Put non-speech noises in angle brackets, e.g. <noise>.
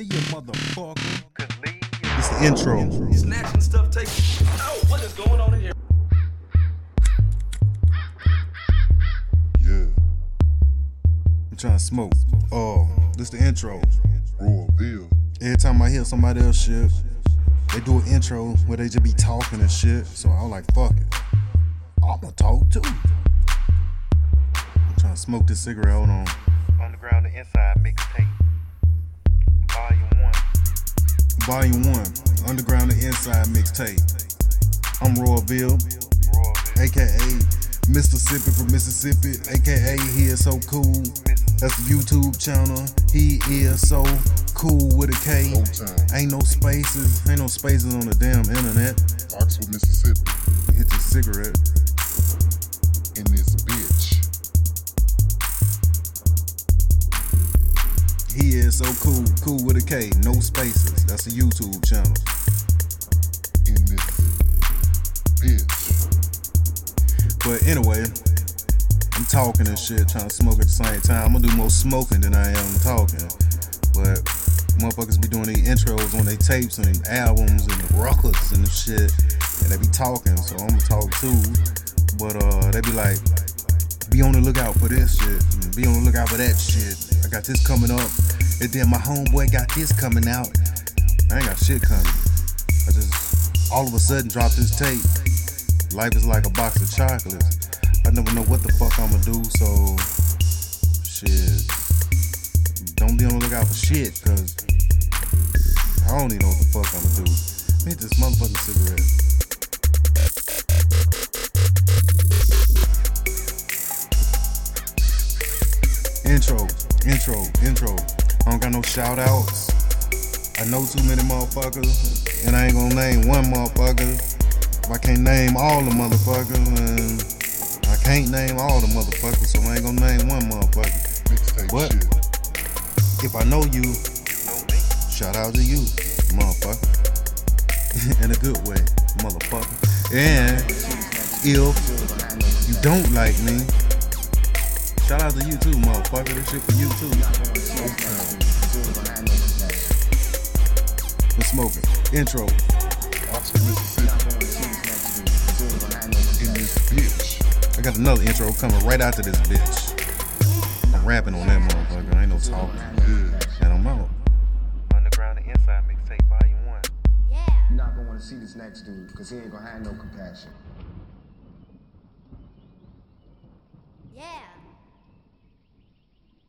Kalia, motherfucker. It's the intro. Snatching stuff, taking. Oh, what is going on in here? Yeah, I'm trying to smoke. Oh, this the intro. Royalville. Every time I hear somebody else shit, they do an intro where they just be talking and shit. So I was like, fuck it. I'ma talk too. I'm trying to smoke this cigarette. Hold on. Underground the Inside mixtape. Volume 1. Underground and Inside mixtape. I'm Royalville, aka Mississippi from Mississippi, aka he is so cool. That's the YouTube channel. He is so cool with a K. Ain't no spaces, ain't no spaces on the damn internet. Oxford, Mississippi. Hit the cigarette. Is so cool, cool with a K, no spaces. That's a YouTube channel. In this bitch. But anyway, I'm talking and shit, trying to smoke at the same time. I'm gonna do more smoking than I am talking. But motherfuckers be doing these intros on their tapes and their albums and the records and the shit. And they be talking, so I'm gonna talk too. But uh they be like, be on the lookout for this shit. Be on the lookout for that shit. I got this coming up. And then my homeboy got this coming out. I ain't got shit coming. I just all of a sudden dropped this tape. Life is like a box of chocolates. I never know what the fuck I'ma do, so shit. Don't be on the lookout for shit, cause I don't even know what the fuck I'ma do. Hit this motherfucking cigarette. Intro, intro, intro. I don't got no shout outs. I know too many motherfuckers, and I ain't gonna name one motherfucker. If I can't name all the motherfuckers, and I can't name all the motherfuckers, so I ain't gonna name one motherfucker. Shit. If I know you, shout out to you, motherfucker. <laughs> In a good way, motherfucker. And if you don't like me, shout out to you too, motherfucker. This shit for you too. Old Town. Smoking. Intro. Oxford, Mississippi. In this bitch. I got another intro coming right after this bitch. I'm rapping on that motherfucker. I ain't no talking. And I'm out. Underground the Inside mixtape. Volume 1. You're not gonna wanna see this next dude, because he ain't gonna have no compassion.